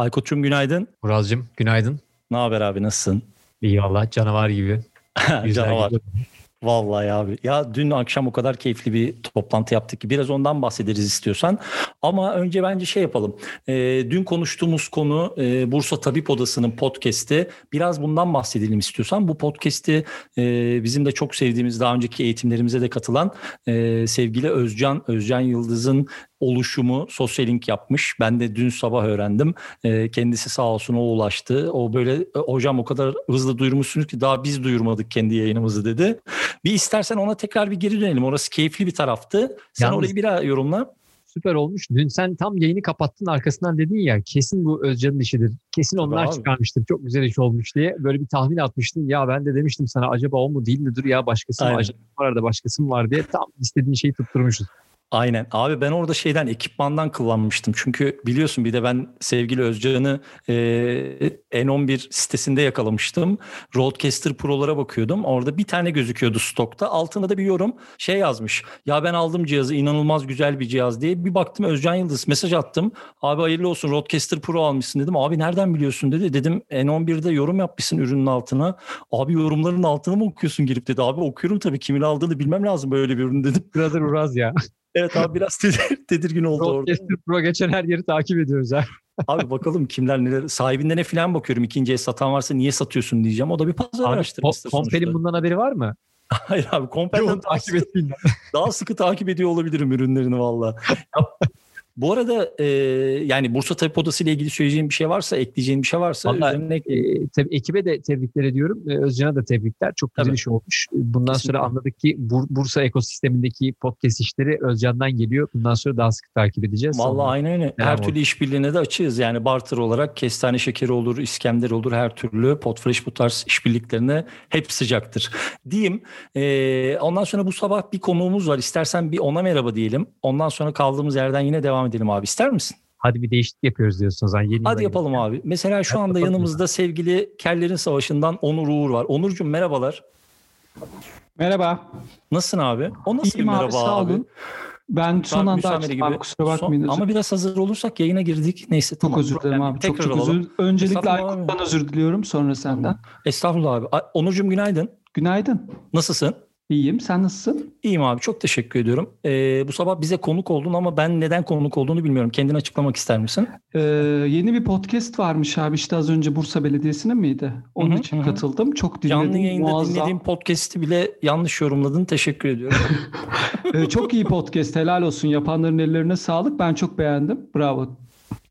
Aykut'cum günaydın. Muralcığım günaydın. Ne haber abi nasılsın? İyi valla canavar gibi. Canavar. Vallahi abi. Ya dün akşam o kadar keyifli bir toplantı yaptık ki biraz ondan bahsederiz istiyorsan. Ama önce bence şey yapalım. E, dün konuştuğumuz konu e, Bursa Tabip Odası'nın podcast'i. Biraz bundan bahsedelim istiyorsan. Bu podcast'i e, bizim de çok sevdiğimiz daha önceki eğitimlerimize de katılan e, sevgili Özcan, Özcan Yıldız'ın oluşumu sosyal link yapmış. Ben de dün sabah öğrendim. E, kendisi sağ olsun o ulaştı. O böyle e, hocam o kadar hızlı duyurmuşsunuz ki daha biz duyurmadık kendi yayınımızı dedi. Bir istersen ona tekrar bir geri dönelim. Orası keyifli bir taraftı. Sen Yalnız- orayı bir daha yorumla. Süper olmuş. Dün sen tam yayını kapattın arkasından dedin ya kesin bu Özcan'ın işidir. Kesin Tabii onlar abi. çıkarmıştır. Çok güzel iş olmuş diye. Böyle bir tahmin atmıştın. Ya ben de demiştim sana acaba o mu değil midir ya başkası mı acaba var arada başkası mı var diye tam istediğin şeyi tutturmuşuz. Aynen. Abi ben orada şeyden ekipmandan kullanmıştım. Çünkü biliyorsun bir de ben sevgili Özcan'ı e, N11 sitesinde yakalamıştım. Roadcaster Pro'lara bakıyordum. Orada bir tane gözüküyordu stokta. Altında da bir yorum şey yazmış. Ya ben aldım cihazı inanılmaz güzel bir cihaz diye. Bir baktım Özcan Yıldız mesaj attım. Abi hayırlı olsun Roadcaster Pro almışsın dedim. Abi nereden biliyorsun dedi. Dedim N11'de yorum yapmışsın ürünün altına. Abi yorumların altına mı okuyorsun girip dedi. Abi okuyorum tabii kimin aldığını bilmem lazım böyle bir ürün dedim. Brother Uraz ya. Evet abi biraz tedir- tedirgin oldu orada. Roadcaster Pro geçen her yeri takip ediyoruz ha. Abi bakalım kimler neler sahibinden ne falan bakıyorum. İkinci el satan varsa niye satıyorsun diyeceğim. O da bir pazar Abi, araştırması. Kompe'nin sonuçta. bundan haberi var mı? Hayır abi daha, takip etmeyin. daha sıkı takip ediyor olabilirim ürünlerini valla. Bu arada e, yani Bursa Tabip Odası ile ilgili söyleyeceğim bir şey varsa, ekleyeceğim bir şey varsa Vallahi, üzerine E, tabii ekibe de tebrikler ediyorum. E, Özcan'a da tebrikler. Çok güzel Tabii. iş olmuş. E, Bundan Kesinlikle. sonra anladık ki Bur- Bursa ekosistemindeki podcast işleri Özcan'dan geliyor. Bundan sonra daha sıkı takip edeceğiz. Vallahi Sonra- aynen öyle. Her oldu. türlü işbirliğine de açığız. Yani barter olarak kestane şekeri olur, iskender olur her türlü. Potfresh bu tarz işbirliklerine hep sıcaktır. Diyeyim. Ee, ondan sonra bu sabah bir konuğumuz var. İstersen bir ona merhaba diyelim. Ondan sonra kaldığımız yerden yine devam edelim abi. İster misin? Hadi bir değişiklik yapıyoruz diyorsun o zaman. Yeni Hadi yapalım girdik. abi. Mesela şu Hadi anda yanımızda sevgili Kellerin Savaşı'ndan Onur Uğur var. Onurcuğum merhabalar. Merhaba. Nasılsın abi? O nasıl İyiyim bir merhaba abi sağ abi? olun. Ben son anda açtım abi kusura bakmayın. Son- ama biraz hazır olursak yayına girdik. Neyse çok tamam. özür dilerim Problem abi. Çok çok alalım. özür. Öncelikle Aykut'tan özür diliyorum sonra senden. Estağfurullah abi. Onurcuğum günaydın. Günaydın. Nasılsın? İyiyim. Sen nasılsın? İyiyim abi çok teşekkür ediyorum. Ee, bu sabah bize konuk oldun ama ben neden konuk olduğunu bilmiyorum. Kendini açıklamak ister misin? Ee, yeni bir podcast varmış abi işte az önce Bursa Belediyesi'nin miydi? Onun için katıldım. Çok Canlı dinledim. yayında Muazzam. dinlediğim podcast'i bile yanlış yorumladın. Teşekkür ediyorum. Ee, çok iyi podcast. Helal olsun. Yapanların ellerine sağlık. Ben çok beğendim. Bravo.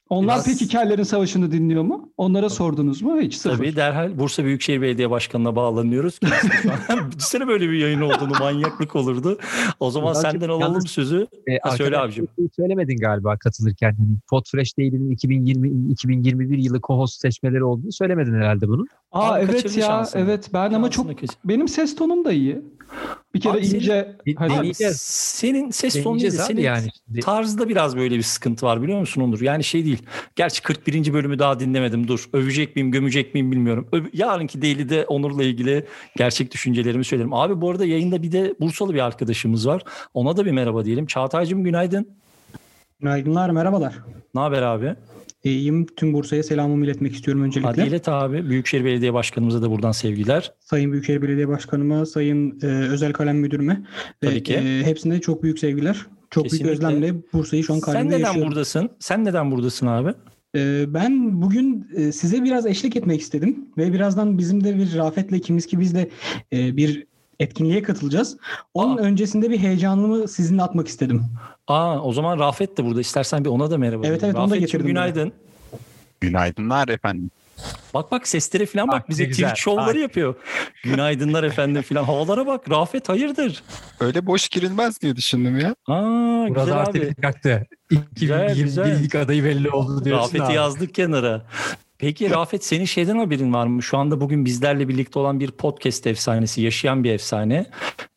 Onlar Biraz- peki Kellerin Savaşı'nı dinliyor mu? Onlara sordunuz mu? Hiç sıfır. Tabii derhal Bursa Büyükşehir Belediye Başkanı'na bağlanıyoruz. Düşünsene böyle bir yayın olduğunu manyaklık olurdu. O zaman Birazcık senden alalım yalnız- sözü. E, söyle abicim. şey Söylemedin galiba katılırken. Hani Podfresh Daily'nin 2020 2021 yılı co-host seçmeleri olduğunu söylemedin herhalde bunun. Aa Abi evet ya. şansını. Evet ben ama çok kesin. benim ses tonum da iyi. Bir kere Abi senin- ince Bir- Hadi. deneyeceğiz. Abi, senin ses tonu değil, Deneyeceğiz abi senin yani. Tarzda biraz böyle bir sıkıntı var biliyor musun Onur? Yani şey değil. Gerçi 41. bölümü daha dinlemedim. Dur. Övecek miyim, gömecek miyim bilmiyorum. Öv- Yarınki Daily'de Onur'la ilgili gerçek düşüncelerimi söylerim. Abi bu arada yayında bir de Bursalı bir arkadaşımız var. Ona da bir merhaba diyelim. Çağatay'cığım günaydın. Günaydınlar, merhabalar. Ne haber abi? İyiyim. Tüm Bursa'ya selamımı iletmek istiyorum öncelikle. Hadi ilet abi. Büyükşehir Belediye Başkanımıza da buradan sevgiler. Sayın Büyükşehir Belediye Başkanıma, Sayın e, Özel Kalem Müdürüme ve Tabii ki. e, hepsine çok büyük sevgiler. Çok Kesinlikle. büyük özlemle Bursa'yı şu an Sen kalbimde neden yaşıyorum. buradasın? Sen neden buradasın abi? E, ben bugün e, size biraz eşlik etmek istedim ve birazdan bizim de bir Rafet'le ikimiz ki biz de e, bir etkinliğe katılacağız. Onun Aa. öncesinde bir heyecanımı sizinle atmak istedim. Aa o zaman Rafet de burada. İstersen bir ona da merhaba. Evet, evet, onu da getirdim günaydın. Günaydınlar efendim. Bak bak sesleri falan bak, Bak, bize güzel. Twitch şovları Bak. yapıyor. Günaydınlar efendim falan. Havalara bak. Rafet hayırdır? Öyle boş girilmez diye düşündüm ya. Aa Burada güzel artık abi. kalktı. Güzel, güzel. 2021'lik adayı belli oldu diyorsun Rafet'i abi. yazdık kenara. Peki Rafet senin şeyden haberin var mı? Şu anda bugün bizlerle birlikte olan bir podcast efsanesi, yaşayan bir efsane.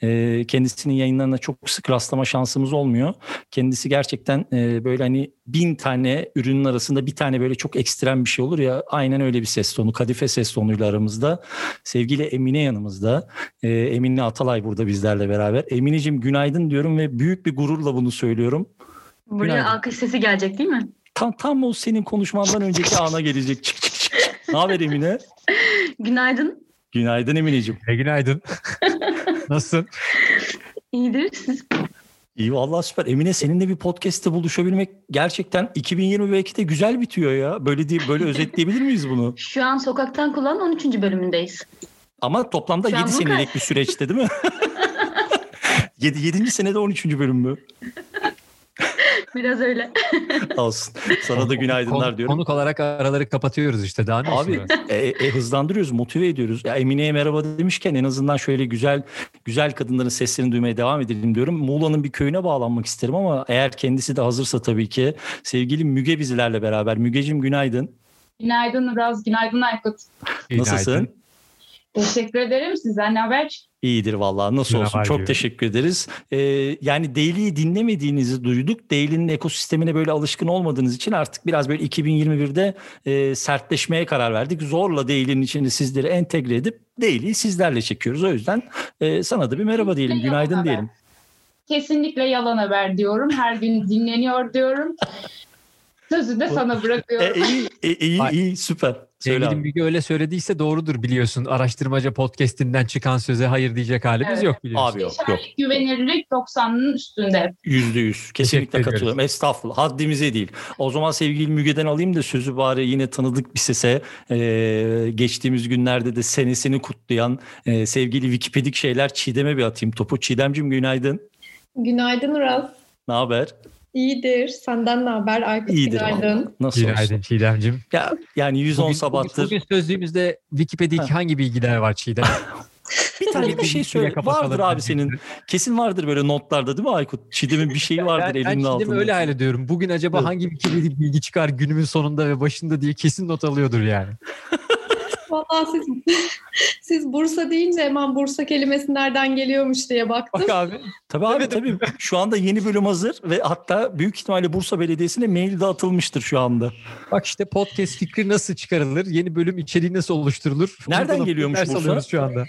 Ee, kendisinin yayınlarına çok sık rastlama şansımız olmuyor. Kendisi gerçekten e, böyle hani bin tane ürünün arasında bir tane böyle çok ekstrem bir şey olur ya aynen öyle bir ses tonu. Kadife ses tonuyla aramızda. Sevgili Emine yanımızda. Ee, Emine Atalay burada bizlerle beraber. Emineciğim günaydın diyorum ve büyük bir gururla bunu söylüyorum. Buraya Günaydın. alkış sesi gelecek değil mi? Tam tam o senin konuşmandan önceki ana gelecek. Çık çık çık. Ne haber Emine? Günaydın. Günaydın Emineciğim. E, günaydın. Nasılsın? İyidir. Siz İyi vallahi süper. Emine seninle bir podcast'te buluşabilmek gerçekten 2020 belki de güzel bitiyor ya. Böyle değil böyle özetleyebilir miyiz bunu? şu an sokaktan kullan 13. bölümündeyiz. Ama toplamda Şu an 7 bu senelik bir süreçte değil mi? 7. 7. senede 13. bölüm mü? Biraz öyle. Olsun. Sana da günaydınlar Konuk, diyorum. konuk olarak araları kapatıyoruz işte. Daha ne Abi e, e, hızlandırıyoruz, motive ediyoruz. Ya Emine'ye merhaba demişken en azından şöyle güzel güzel kadınların seslerini duymaya devam edelim diyorum. Muğla'nın bir köyüne bağlanmak isterim ama eğer kendisi de hazırsa tabii ki sevgili Müge bizlerle beraber. Mügecim günaydın. Günaydın Uraz, günaydın Aykut. Nasılsın? Teşekkür ederim. Sizden ne haber? İyidir vallahi nasıl olsun çok diyorum. teşekkür ederiz. Ee, yani Daily'yi dinlemediğinizi duyduk. Daily'nin ekosistemine böyle alışkın olmadığınız için artık biraz böyle 2021'de e, sertleşmeye karar verdik. Zorla Daily'nin içine sizleri entegre edip Daily'yi sizlerle çekiyoruz. O yüzden e, sana da bir merhaba diyelim, Yalan günaydın haber. diyelim. Kesinlikle yalan haber diyorum. Her gün dinleniyor diyorum. Sözü de sana E, bırakıyorum. iyi, e, iyi, iyi, süper. Sevgili abi. Müge öyle söylediyse doğrudur biliyorsun. Araştırmaca podcastinden çıkan söze hayır diyecek halimiz Evet. yok biliyorsun. Abi yok, yok. Güvenirlik 90'ın üstünde. Yüzde yüz. Kesinlikle katılıyorum. Estağfurullah. Haddimize değil. O zaman sevgili Müge'den alayım da sözü bari yine tanıdık bir sese. Ee, geçtiğimiz günlerde de senesini kutlayan e, sevgili Wikipedik şeyler Çiğdem'e bir atayım topu. Çiğdem'cim günaydın. Günaydın Uraz. Ne haber? İyidir. Senden ne haber Aykut? İyidir Günaydın. vallahi. Nasıl olsun? Günaydın Çiğdem'cim. Ya, yani 110 Bugün, sabahtır. bugün, bugün sözlüğümüzde Wikipedia Ha. hangi bilgiler var Çiğdem? bir tane bir şey söyle. kapatalım Vardır abi senin. Kesin vardır böyle notlarda değil mi Aykut? Çiğdem'in bir şeyi vardır ben, ben elinin Çiğdem'i altında. öyle hayal ediyorum. Bugün acaba Evet. hangi Wikipedia bilgi çıkar günümün sonunda ve başında diye kesin not alıyordur yani. Vallahi siz siz Bursa deyince hemen Bursa kelimesi nereden geliyormuş diye baktım. Bak abi. Tabii abi tabii. Şu anda yeni bölüm hazır ve hatta büyük ihtimalle Bursa Belediyesi'ne mail de atılmıştır şu anda. Bak işte podcast fikri nasıl çıkarılır? Yeni bölüm içeriği nasıl oluşturulur? Nereden geliyormuş Bursa? şu anda.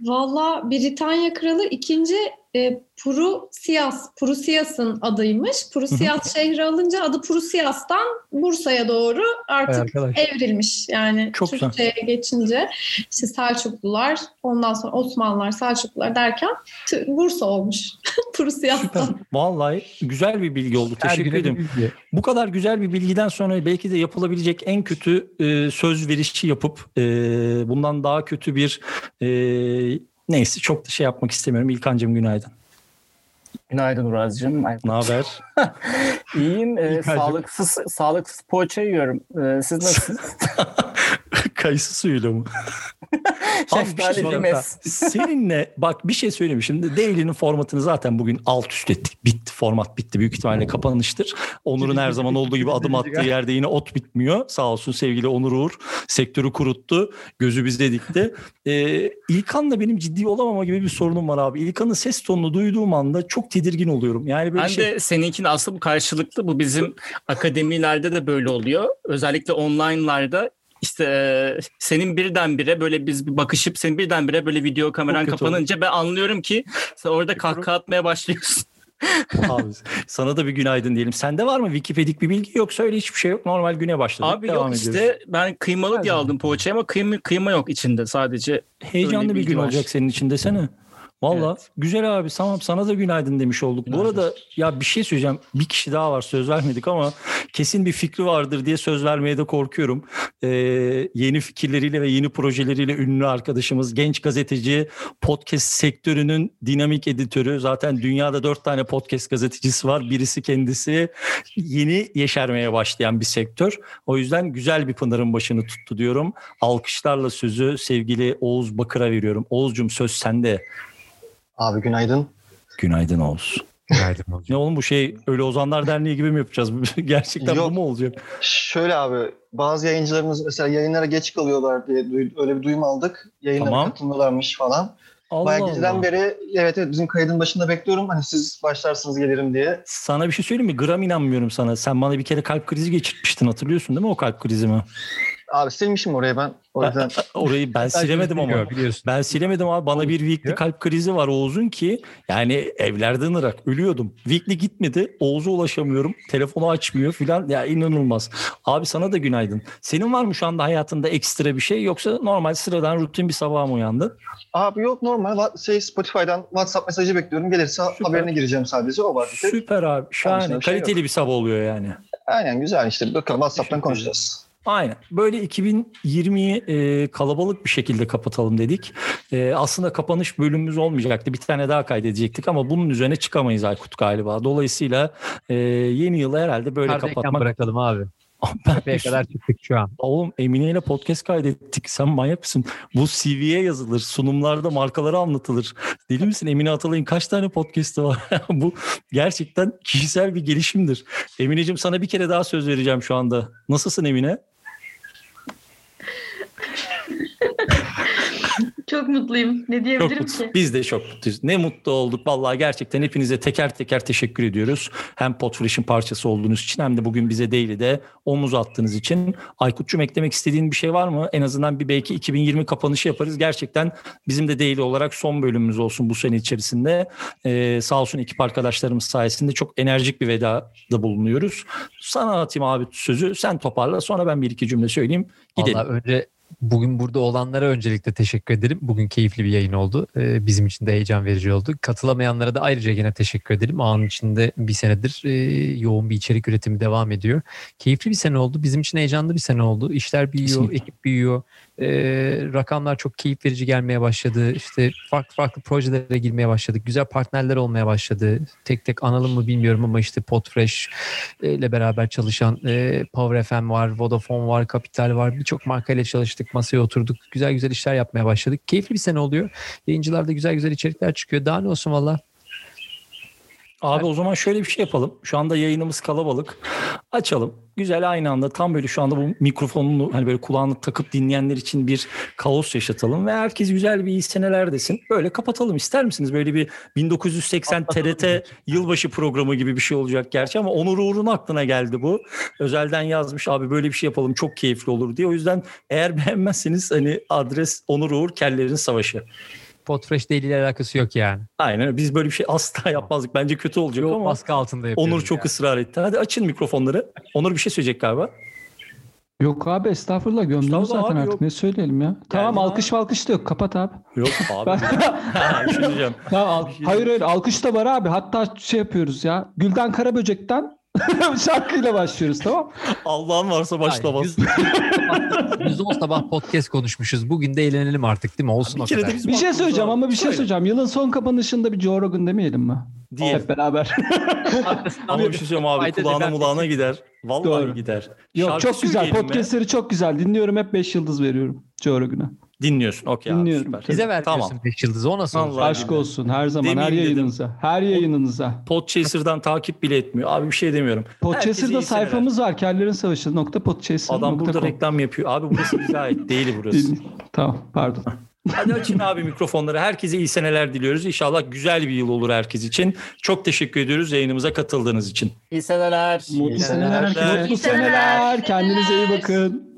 Vallahi Britanya Kralı ikinci e, Prusias, Prusias'ın adıymış. Prusias şehri alınca adı Prusias'tan Bursa'ya doğru artık evrilmiş. Yani Çok güzel. Türkçe'ye geçince işte Selçuklular, ondan sonra Osmanlılar, Selçuklular derken Bursa olmuş. Prusias'tan. Vallahi güzel bir bilgi oldu. Teşekkür ederim. Bu kadar güzel bir bilgiden sonra belki de yapılabilecek en kötü e, söz verişi yapıp e, bundan daha kötü bir e, neyse çok da şey yapmak istemiyorum. İlkancığım günaydın. Günaydın Uraz'cığım. Ne haber? İyiyim. Ee, sağlıksız sağlıksız poğaça yiyorum. Ee, siz nasılsınız? Kayısı suyuyla mı? Şey Şeftali demez. Seninle bak bir şey söyleyeyim. Şimdi Daily'nin formatını zaten bugün alt üst ettik. Bitti. Format bitti. Büyük ihtimalle kapanıştır. Onur'un her zaman olduğu gibi adım attığı yerde yine ot bitmiyor. Sağ olsun sevgili Onur Uğur. Sektörü kuruttu. Gözü bizde dikti. Ee, İlkan'la benim ciddi olamama gibi bir sorunum var abi. İlkan'ın ses tonunu duyduğum anda çok tedirgin oluyorum. Yani böyle Ben şey... de seninkinin aslında bu karşılıklı. Bu bizim akademilerde de böyle oluyor. Özellikle online'larda işte e, senin birdenbire böyle biz bir bakışıp senin birdenbire böyle video kameran kapanınca ben anlıyorum ki sen orada kahkaha atmaya başlıyorsun. Abi, sana da bir günaydın diyelim. Sende var mı Wikipedik bir bilgi yoksa öyle hiçbir şey yok. Normal güne başladık. Abi Devam yok ediyoruz. işte ben kıymalı Her diye aldım poğaçayı ama kıyma, kıyma yok içinde sadece. Heyecanlı bir gün var. olacak senin için desene. Valla Evet. güzel abi tamam sana da günaydın demiş olduk. Bu Günaydın. arada ya bir şey söyleyeceğim. Bir kişi daha var söz vermedik ama kesin bir fikri vardır diye söz vermeye de korkuyorum. Ee, yeni fikirleriyle ve yeni projeleriyle ünlü arkadaşımız genç gazeteci podcast sektörünün dinamik editörü. Zaten dünyada dört tane podcast gazetecisi var. Birisi kendisi yeni yeşermeye başlayan bir sektör. O yüzden güzel bir pınarın başını tuttu diyorum. Alkışlarla sözü sevgili Oğuz Bakır'a veriyorum. Oğuzcum söz sende. Abi günaydın. Günaydın Oğuz. Hocam. Ne oğlum bu şey öyle Ozanlar Derneği gibi mi yapacağız? Gerçekten Yok. bu mu olacak? Şöyle abi bazı yayıncılarımız mesela yayınlara geç kalıyorlar diye öyle bir duyum aldık. Yayınlara Tamam. katılmıyorlarmış falan. Allah Bayağı geceden Allah. beri evet evet bizim kaydın başında bekliyorum. Hani siz başlarsınız gelirim diye. Sana bir şey söyleyeyim mi? Gram inanmıyorum sana. Sen bana bir kere kalp krizi geçirtmiştin hatırlıyorsun değil mi o kalp krizimi? Abi silmişim oraya ben. O yüzden Orayı ben silemedim ama. Biliyor, Biliyorsun. Ben silemedim abi. Bana bir weekly kalp krizi var Oğuz'un ki yani evlerden ırak ölüyordum. Weekly gitmedi. Oğuz'a ulaşamıyorum. Telefonu açmıyor filan. Ya inanılmaz. Abi sana da günaydın. Senin var mı şu anda hayatında ekstra bir şey yoksa normal sıradan rutin bir sabah mı uyandın? abi yok normal şey Spotify'dan WhatsApp mesajı bekliyorum. Gelirse haberine gireceğim sadece. O var. Süper abi. Şahane. Şey Kaliteli bir sabah oluyor yani. Aynen güzel işte. Bakalım WhatsApp'tan konuşacağız. Aynen. Böyle 2020'yi e, kalabalık bir şekilde kapatalım dedik. E, aslında kapanış bölümümüz olmayacaktı. Bir tane daha kaydedecektik ama bunun üzerine çıkamayız Aykut galiba. Dolayısıyla e, yeni yılı herhalde böyle Kardayken kapatmak. bırakalım abi. Ben Epey kadar çıktık şu an. Oğlum Emine ile podcast kaydettik. Sen manyak mısın? Bu CV'ye yazılır. Sunumlarda markaları anlatılır. Deli misin? Emine Atalay'ın kaç tane podcast'ı var? Bu gerçekten kişisel bir gelişimdir. Emineciğim sana bir kere daha söz vereceğim şu anda. Nasılsın Emine? Çok mutluyum. Ne Çok diyebilirim mutlu. ki? Biz de çok mutluyuz. Ne mutlu olduk. Vallahi gerçekten hepinize teker teker teşekkür ediyoruz. Hem Podfresh'in parçası olduğunuz için hem de bugün bize değil de omuz attığınız için. Aykut'cum eklemek istediğin bir şey var mı? En azından bir belki 2020 kapanışı yaparız. Gerçekten bizim de değil olarak son bölümümüz olsun bu sene içerisinde. Ee, sağ olsun ekip arkadaşlarımız sayesinde çok enerjik bir vedada bulunuyoruz. Sana atayım abi sözü. Sen toparla. Sonra ben bir iki cümle söyleyeyim. Gidelim. Vallahi önce bugün burada olanlara öncelikle teşekkür ederim. Bugün keyifli bir yayın oldu. Ee, bizim için de heyecan verici oldu. Katılamayanlara da ayrıca yine teşekkür ederim. Ağın içinde bir senedir e, yoğun bir içerik üretimi devam ediyor. Keyifli bir sene oldu. Bizim için heyecanlı bir sene oldu. İşler büyüyor, Kesinlikle. ekip büyüyor. Ee, rakamlar çok keyif verici gelmeye başladı. İşte farklı farklı projelere girmeye başladık. Güzel partnerler olmaya başladı. Tek tek analım mı bilmiyorum ama işte Podfresh e, ile beraber çalışan e, Power FM var, Vodafone var, Capital var. Birçok markayla çalıştık, masaya oturduk. Güzel güzel işler yapmaya başladık. Keyifli bir sene oluyor. Yayıncılarda güzel güzel içerikler çıkıyor. Daha ne olsun valla. Abi o zaman şöyle bir şey yapalım. Şu anda yayınımız kalabalık. Açalım. Güzel aynı anda tam böyle şu anda bu mikrofonunu hani böyle kulağını takıp dinleyenler için bir kaos yaşatalım ve herkes güzel bir iyi seneler desin. Böyle kapatalım ister misiniz? Böyle bir 1980 TRT yılbaşı programı gibi bir şey olacak gerçi ama Onur Uğur'un aklına geldi bu. Özelden yazmış abi böyle bir şey yapalım çok keyifli olur diye. O yüzden eğer beğenmezseniz hani adres Onur Uğur Kellerin Savaşı. Podfresh Daily ile alakası yok yani. Aynen biz böyle bir şey asla yapmazdık. Bence kötü olacak Yok ama. baskı altında yapıyoruz. Onur çok yani. ısrar etti. Hadi açın mikrofonları. Onur bir şey söyleyecek galiba. Yok abi estağfurullah gömdünüz Estağfurullah zaten abi, artık yok. ne söyleyelim ya. Tamam ya. alkış malkış da yok kapat abi. Yok abi. Ben- bir şey. Tamam, al- şey hayır hayır alkış da var abi. Hatta şey yapıyoruz ya. Gülden Karaböcek'ten şarkıyla başlıyoruz tamam. Allah'ın varsa başlamaz. Yüz- Yüz on sabah podcast konuşmuşuz. Bugün de eğlenelim artık değil mi? Olsun Bir o kere kadar. de biz Bir şey söyleyeceğim ama bir şey Söyle. söyleyeceğim. Yılın son kapanışında bir Joe Rogan demeyelim mi? Diye. Hep beraber. Ama bir şey söyleyeyim abi kulağına mulağına gider. Vallahi Doğru. gider. Yok Şarkı çok güzel. mi? Podcastleri çok güzel. Dinliyorum hep 5 yıldız veriyorum Joe Rogan'a. Dinliyorsun. Okey abi Dinliyorum. süper. Bize ver Tamam. diyorsun 5 yıldızı. O nasıl Allah olacak? Aşk billahi. olsun her zaman her Demeyeyim dedim. yayınınıza. Her yayınınıza. Podchaser'dan takip bile etmiyor. Abi bir şey demiyorum. Podchaser'da seneler. sayfamız var. Kellerin Savaşı. Nokta Podchaser. Adam nokta burada com. reklam yapıyor. Abi burası bize ait değil burası. Din- Tamam pardon. Hadi açın abi mikrofonları. Herkese iyi seneler diliyoruz. İnşallah güzel bir yıl olur herkes için. Çok teşekkür ediyoruz yayınımıza katıldığınız için. İyi seneler. Mutlu seneler herkese. Mutlu seneler. Kendinize iyi bakın.